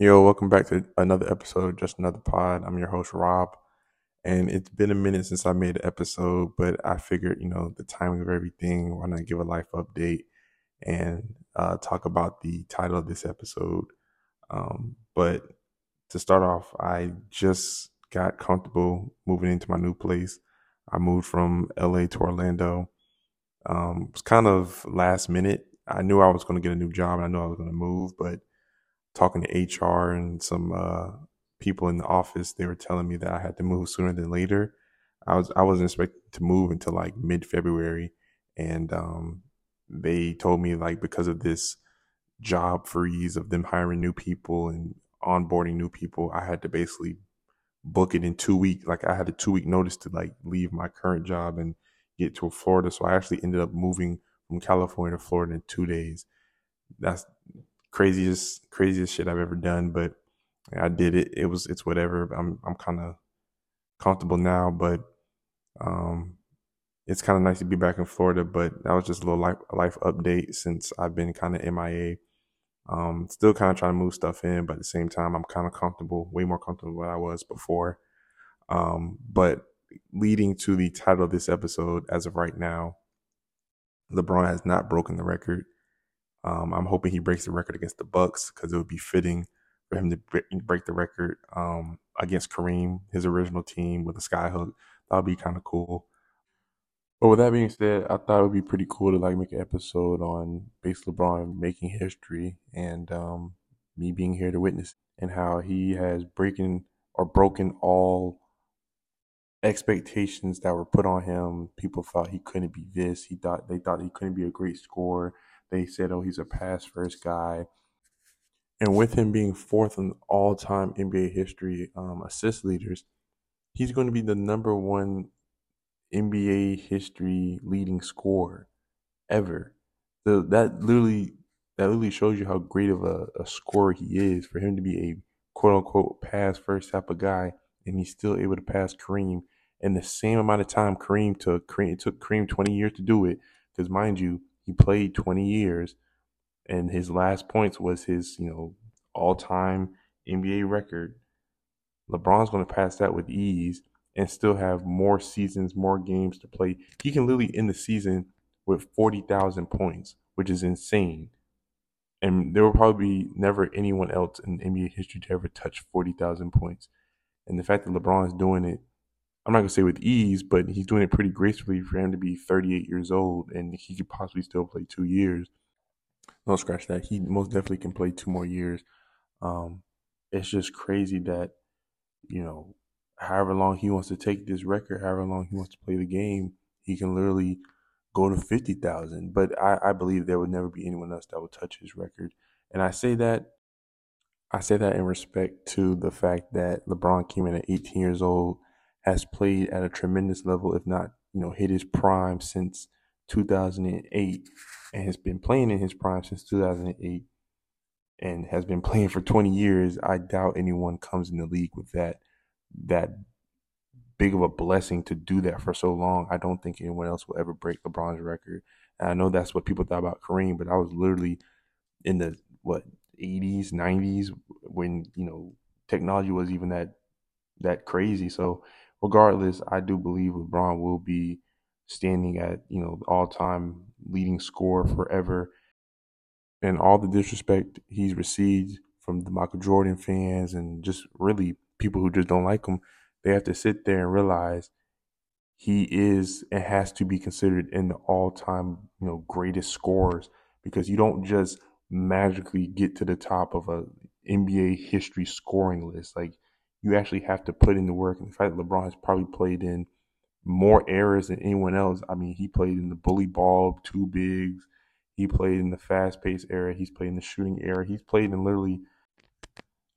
Yo, welcome back to another episode, just another pod. I'm your host Rob, and it's been a minute since I made an episode, but I figured, you know, the timing of everything, why not give a life update and uh, talk about the title of this episode. Um, but to start off, I just got comfortable moving into my new place. I moved from LA to Orlando. Um, it was kind of last minute. I knew I was going to get a new job and I knew I was going to move, but talking to HR and some uh, people in the office, they were telling me that I had to move sooner than later. I was I wasn't expecting to move until like mid February, and um, they told me like because of this job freeze of them hiring new people and onboarding new people, I had to basically book it in two weeks. Like I had a two week notice to like leave my current job and get to Florida. So I actually ended up moving from California to Florida in two days. That's craziest craziest shit I've ever done, but I did it. It was it's whatever. I'm I'm kind of comfortable now, but um, it's kind of nice to be back in Florida. But that was just a little life life update since I've been kind of MIA. Um, still kind of trying to move stuff in, but at the same time, I'm kind of comfortable, way more comfortable than I was before. Um, but leading to the title of this episode, as of right now, LeBron has not broken the record. Um, I'm hoping he breaks the record against the Bucks because it would be fitting for him to break the record um, against Kareem, his original team with the skyhook. That would be kind of cool. But with that being said, I thought it would be pretty cool to like make an episode on base LeBron making history and um, me being here to witness and how he has breaking or broken all expectations that were put on him. People thought he couldn't be this. He thought they thought he couldn't be a great scorer. They said, oh, he's a pass first guy. And with him being fourth in all time NBA history um, assist leaders, he's going to be the number one NBA history leading scorer ever. The, that literally that literally shows you how great of a, a scorer he is for him to be a quote unquote pass first type of guy and he's still able to pass Kareem in the same amount of time Kareem took. Kareem it took Kareem 20 years to do it because mind you, he played 20 years, and his last points was his, you know, all-time NBA record. LeBron's going to pass that with ease and still have more seasons, more games to play. He can literally end the season with 40,000 points, which is insane. And there will probably be never anyone else in NBA history to ever touch 40,000 points. And the fact that LeBron is doing it I'm not gonna say with ease, but he's doing it pretty gracefully for him to be 38 years old, and he could possibly still play two years. Don't scratch that. He most definitely can play two more years. Um, it's just crazy that you know, however long he wants to take this record, however long he wants to play the game, he can literally go to 50,000. But I, I believe there would never be anyone else that would touch his record. And I say that I say that in respect to the fact that LeBron came in at 18 years old has played at a tremendous level, if not, you know, hit his prime since 2008 and has been playing in his prime since 2008 and has been playing for 20 years, I doubt anyone comes in the league with that that big of a blessing to do that for so long. I don't think anyone else will ever break LeBron's record. And I know that's what people thought about Kareem, but I was literally in the what 80s, 90s when, you know, technology was even that that crazy. So regardless, I do believe LeBron will be standing at, you know, all time leading scorer forever. And all the disrespect he's received from the Michael Jordan fans and just really people who just don't like him, they have to sit there and realize he is and has to be considered in the all time, you know, greatest scorers because you don't just magically get to the top of a NBA history scoring list. Like you actually have to put in the work. And the fact that LeBron has probably played in more eras than anyone else. I mean, he played in the bully ball, two bigs. He played in the fast paced era. He's played in the shooting era. He's played in literally,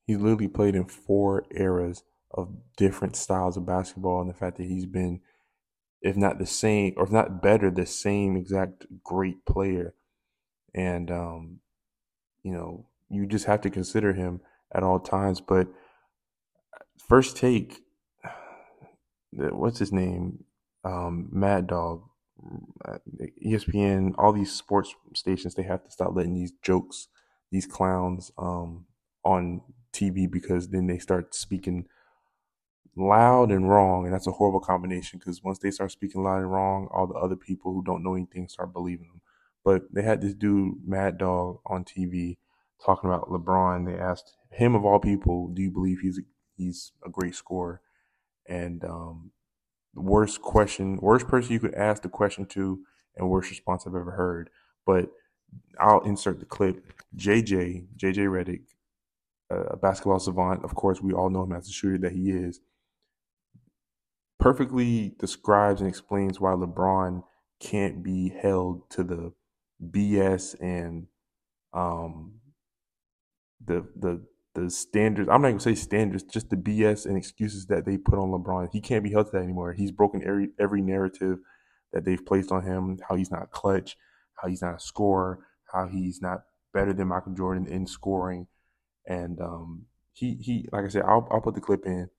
he's literally played in four eras of different styles of basketball. And the fact that he's been, if not the same, or if not better, the same exact great player. And, um, you know, you just have to consider him at all times. But First Take, what's his name? Um, Mad Dog, uh, ESPN, all these sports stations, they have to stop letting these jokes, these clowns, um, on TV because then they start speaking loud and wrong, and that's a horrible combination because once they start speaking loud and wrong, all the other people who don't know anything start believing them. But they had this dude, Mad Dog, on TV talking about LeBron. They asked him of all people, "Do you believe he's he's a great scorer?" And um, the worst question, worst person you could ask the question to, and worst response I've ever heard. But I'll insert the clip. JJ, JJ Redick, a basketball savant. Of course, we all know him as the shooter that he is perfectly describes and explains why LeBron can't be held to the BS and um, the the the standards. I'm not gonna say standards, just the BS and excuses that they put on LeBron. He can't be held to that anymore. He's broken every every narrative that they've placed on him. How he's not clutch, how he's not a scorer, how he's not better than Michael Jordan in scoring, and um, he he like I said, I'll I'll put the clip in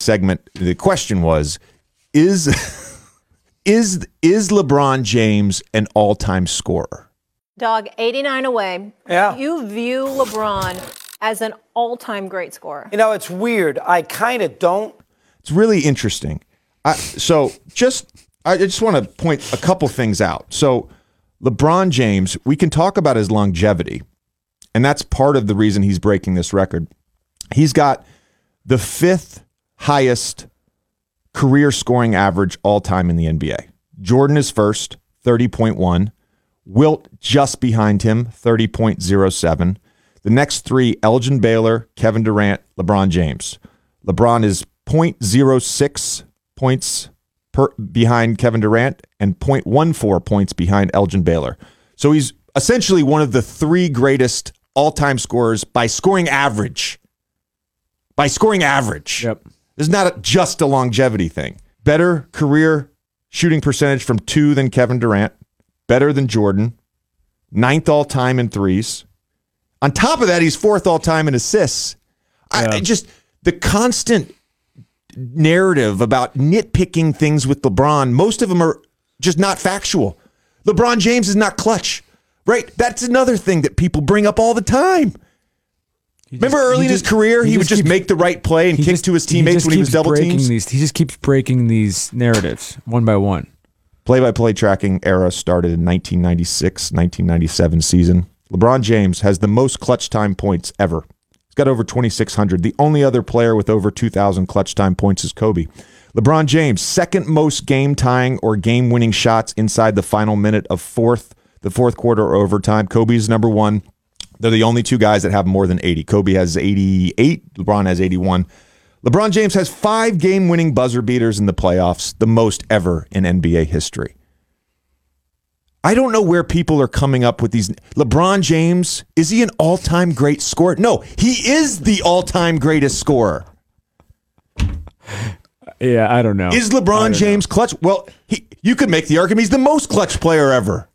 segment, the question was, is is is LeBron James an all-time scorer? Dog, 89 away. Yeah. You view LeBron as an all-time great scorer. You know, it's weird. I kind of don't. It's really interesting. I, so just I just want to point a couple things out. So LeBron James, we can talk about his longevity, and that's part of the reason he's breaking this record. He's got the fifth highest career scoring average all time in the NBA. Jordan is first, 30.1. Wilt just behind him, 30.07. The next three Elgin Baylor, Kevin Durant, LeBron James. LeBron is 0.06 points per, behind Kevin Durant and 0.14 points behind Elgin Baylor. So he's essentially one of the three greatest all time scorers by scoring average. By scoring average. Yep. This is not just a longevity thing. Better career shooting percentage from two than Kevin Durant, better than Jordan, ninth all time in threes. On top of that, he's fourth all time in assists. Yeah. I, I just the constant narrative about nitpicking things with LeBron, most of them are just not factual. LeBron James is not clutch, right? That's another thing that people bring up all the time. Remember early in his career, he, he would just keeps, make the right play and kick just, to his teammates he when he was double teams. These, he just keeps breaking these narratives one by one. Play by play tracking era started in 1996 1997 season. LeBron James has the most clutch time points ever. He's got over 2,600. The only other player with over 2,000 clutch time points is Kobe. LeBron James, second most game tying or game winning shots inside the final minute of fourth, the fourth quarter or overtime. Kobe's number one. They're the only two guys that have more than 80. Kobe has 88, LeBron has 81. LeBron James has five game winning buzzer beaters in the playoffs, the most ever in NBA history. I don't know where people are coming up with these. LeBron James, is he an all time great scorer? No, he is the all time greatest scorer. Yeah, I don't know. Is LeBron James know. clutch? Well, he, you could make the argument he's the most clutch player ever.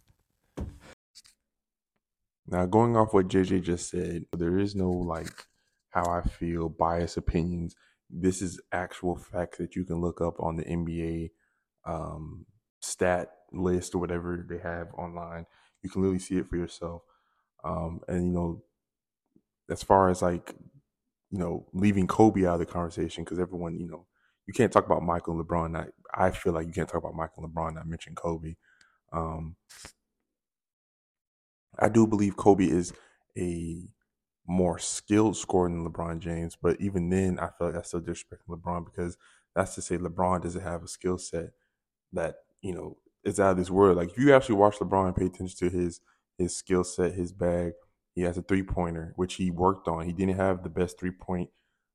Now, going off what JJ just said, there is no like how I feel, bias opinions. This is actual facts that you can look up on the NBA um, stat list or whatever they have online. You can literally see it for yourself. Um, and you know, as far as like, you know, leaving Kobe out of the conversation because everyone, you know, you can't talk about Michael and LeBron. I, I feel like you can't talk about Michael and LeBron not mention Kobe. Um, I do believe Kobe is a more skilled scorer than LeBron James, but even then, I feel like I still disrespect LeBron because that's to say LeBron doesn't have a skill set that you know is out of this world. Like if you actually watch LeBron and pay attention to his his skill set, his bag, he has a three pointer which he worked on. He didn't have the best three point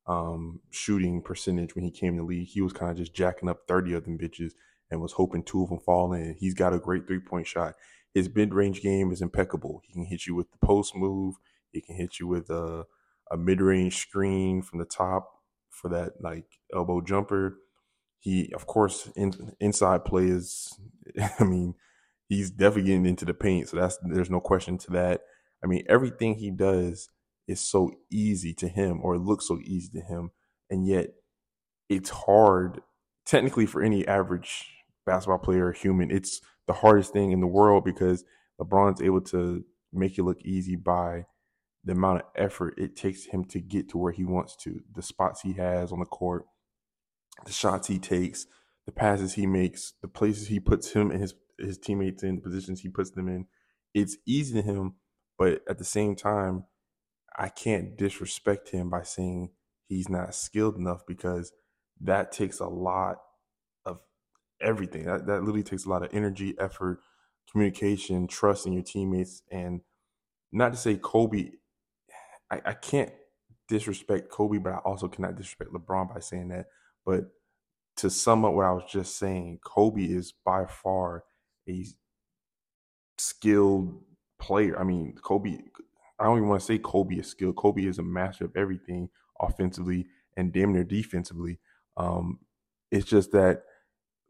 um, shooting percentage when he came to the league. He was kind of just jacking up thirty of them bitches and was hoping two of them fall in. He's got a great three point shot. His mid range game is impeccable. He can hit you with the post move. He can hit you with a, a mid range screen from the top for that like elbow jumper. He, of course, in, inside play is. I mean, he's definitely getting into the paint. So that's there's no question to that. I mean, everything he does is so easy to him, or it looks so easy to him, and yet it's hard technically for any average basketball player or human. It's the hardest thing in the world because LeBron's able to make it look easy by the amount of effort it takes him to get to where he wants to, the spots he has on the court, the shots he takes, the passes he makes, the places he puts him and his his teammates in, the positions he puts them in. It's easy to him, but at the same time, I can't disrespect him by saying he's not skilled enough because that takes a lot of everything. That that literally takes a lot of energy, effort, communication, trust in your teammates, and not to say Kobe. I, I can't disrespect Kobe, but I also cannot disrespect LeBron by saying that. But to sum up what I was just saying, Kobe is by far a skilled player. I mean, Kobe. I don't even want to say Kobe is skilled. Kobe is a master of everything offensively and damn near defensively. Um, it's just that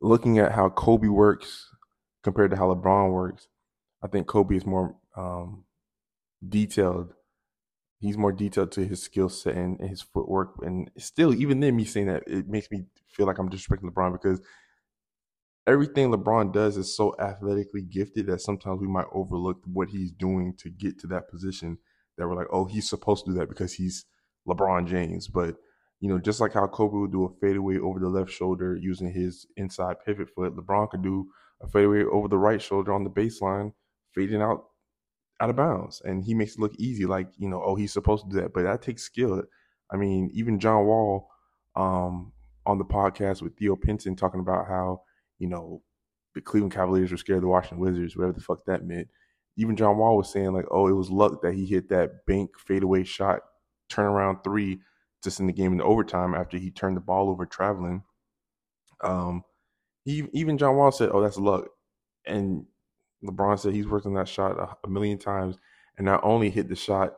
looking at how Kobe works compared to how LeBron works, I think Kobe is more um, detailed. He's more detailed to his skill set and, and his footwork. And still, even then, me saying that, it makes me feel like I'm disrespecting LeBron because everything LeBron does is so athletically gifted that sometimes we might overlook what he's doing to get to that position that we're like, oh, he's supposed to do that because he's LeBron James. But, you know, just like how Kobe would do a fadeaway over the left shoulder using his inside pivot foot, LeBron could do a fadeaway over the right shoulder on the baseline, fading out out of bounds. And he makes it look easy, like, you know, oh, he's supposed to do that. But that takes skill. I mean, even John Wall um, on the podcast with Theo Pinson talking about how, you know, the Cleveland Cavaliers were scared of the Washington Wizards, whatever the fuck that meant. Even John Wall was saying, like, oh, it was luck that he hit that bank fadeaway shot, turnaround three just in the game in the overtime after he turned the ball over traveling. Um, he, even John Wall said, oh, that's luck. And LeBron said he's worked on that shot a, a million times and not only hit the shot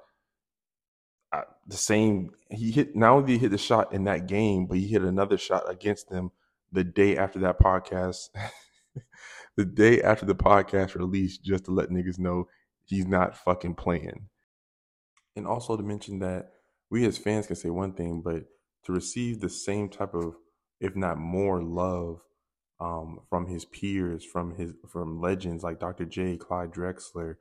uh, the same he hit not only did he hit the shot in that game but he hit another shot against them the day after that podcast the day after the podcast released just to let niggas know he's not fucking playing. And also to mention that we as fans can say one thing but to receive the same type of if not more love um, from his peers, from his from legends like Dr. J, Clyde Drexler,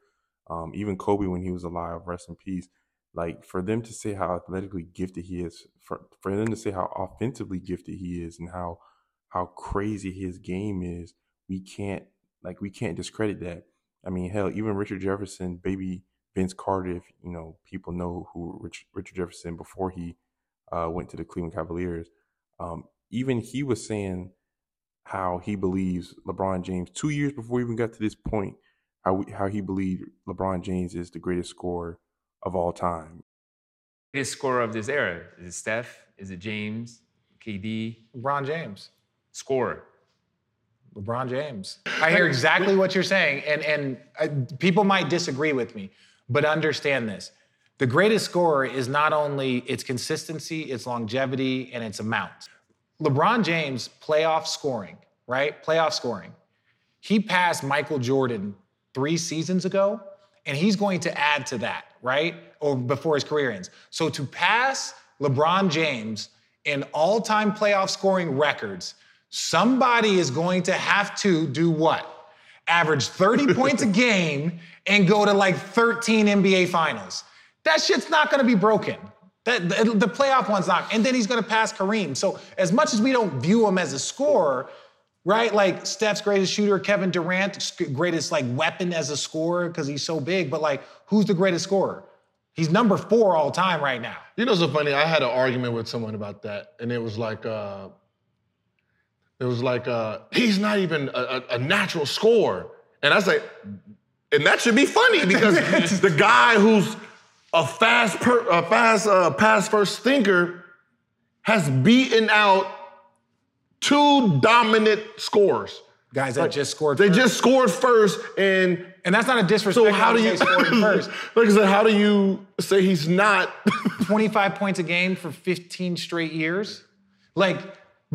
um, even Kobe when he was alive, rest in peace. Like for them to say how athletically gifted he is, for for them to say how offensively gifted he is, and how how crazy his game is, we can't like we can't discredit that. I mean, hell, even Richard Jefferson, baby Vince Carter, if you know people know who Rich, Richard Jefferson before he uh, went to the Cleveland Cavaliers, um, even he was saying how he believes LeBron James two years before we even got to this point, how we, how he believed LeBron James is the greatest scorer of all time. Greatest scorer of this era is it Steph? Is it James? KD? LeBron James. Scorer. LeBron James. I hear exactly what you're saying, and and uh, people might disagree with me, but understand this: the greatest scorer is not only its consistency, its longevity, and its amount. LeBron James playoff scoring, right? Playoff scoring. He passed Michael Jordan three seasons ago, and he's going to add to that, right? Or before his career ends. So to pass LeBron James in all time playoff scoring records, somebody is going to have to do what? Average 30 points a game and go to like 13 NBA finals. That shit's not gonna be broken. That the, the playoff one's not, and then he's going to pass Kareem. So as much as we don't view him as a scorer, right? Like Steph's greatest shooter, Kevin Durant, greatest like weapon as a scorer because he's so big. But like, who's the greatest scorer? He's number four all time right now. You know, so funny. I had an argument with someone about that, and it was like, uh, it was like, uh, he's not even a, a, a natural scorer, and I was like, and that should be funny because the guy who's a fast, per, a fast uh, pass first thinker has beaten out two dominant scores. Guys that Like, just scored. They first. just scored first, and and that's not a disrespect. so how do you? first? like I said, how do you say he's not? 25 points a game for 15 straight years. Like,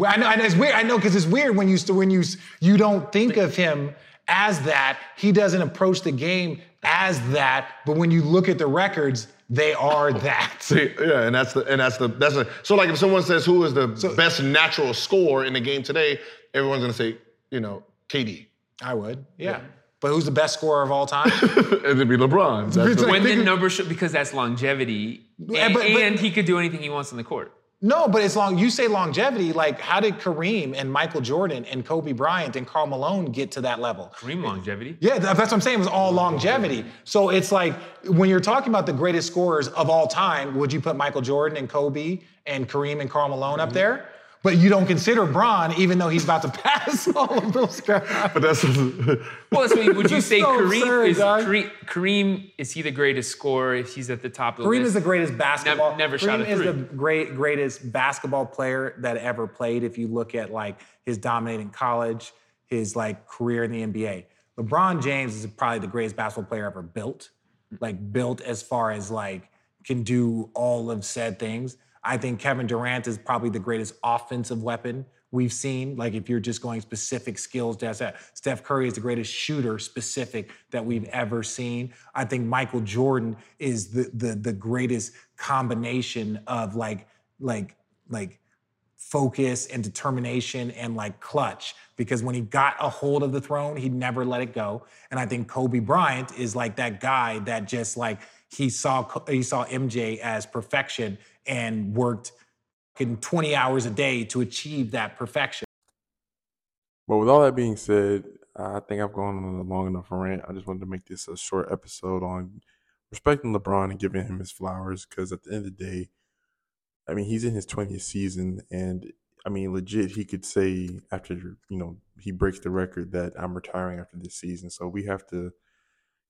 I know, and it's weird. I know because it's weird when you when you you don't think of him as that. He doesn't approach the game as that. But when you look at the records, they are that. See, yeah, and that's the and that's the that's the, so like if someone says who is the best natural scorer in the game today, everyone's gonna say you know KD. I would, yeah. But who's the best scorer of all time? It'd be LeBron. That's when the think- number should because that's longevity, Yeah, and, but- but- and he could do anything he wants on the court. No, but it's long. You say longevity. Like, how did Kareem and Michael Jordan and Kobe Bryant and Karl Malone get to that level? Kareem longevity. Yeah, that's what I'm saying. It was all longevity. So it's like when you're talking about the greatest scorers of all time, would you put Michael Jordan and Kobe and Kareem and Karl Malone up mm-hmm. there? But you don't consider Bron, even though he's about to pass all of those guys. But that's Well, that's what, would you say so Kareem absurd, is. Kareem, Kareem is he the greatest scorer if he's at the top of the Kareem list? is the greatest basketball. never shot a Kareem is the great greatest basketball player that ever played. If you look at like his dominating college, his like career in the NBA, LeBron James is probably the greatest basketball player ever built. Like built as far as like can do all of said things. I think Kevin Durant is probably the greatest offensive weapon we've seen. Like if you're just going specific skills, that's that. Steph Curry is the greatest shooter specific that we've ever seen. I think Michael Jordan is the the the greatest combination of like like like focus and determination and like clutch because when he got a hold of the throne he never let it go and i think kobe bryant is like that guy that just like he saw he saw mj as perfection and worked in 20 hours a day to achieve that perfection But with all that being said, I think I've gone on a long enough rant. I just wanted to make this a short episode on respecting LeBron and giving him his flowers because at the end of the day, I mean, he's in his 20th season. And I mean, legit, he could say after, you know, he breaks the record that I'm retiring after this season. So we have to,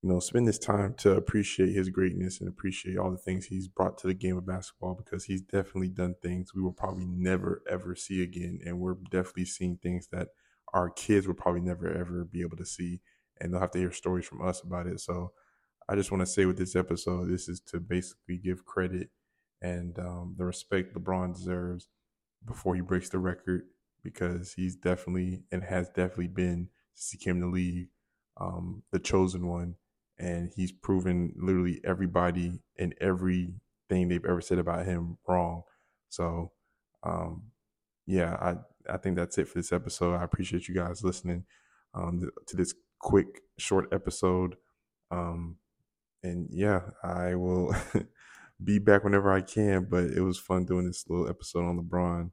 you know, spend this time to appreciate his greatness and appreciate all the things he's brought to the game of basketball because he's definitely done things we will probably never, ever see again. And we're definitely seeing things that our kids will probably never ever be able to see. And they'll have to hear stories from us about it. So i just want to say with this episode this is to basically give credit and um, the respect lebron deserves before he breaks the record because he's definitely and has definitely been since he came to the league um, the chosen one and he's proven literally everybody and everything they've ever said about him wrong so um, yeah, I I think that's it for this episode. I appreciate you guys listening um, to this quick, short episode. Um, and yeah, I will be back whenever I can. But it was fun doing this little episode on LeBron.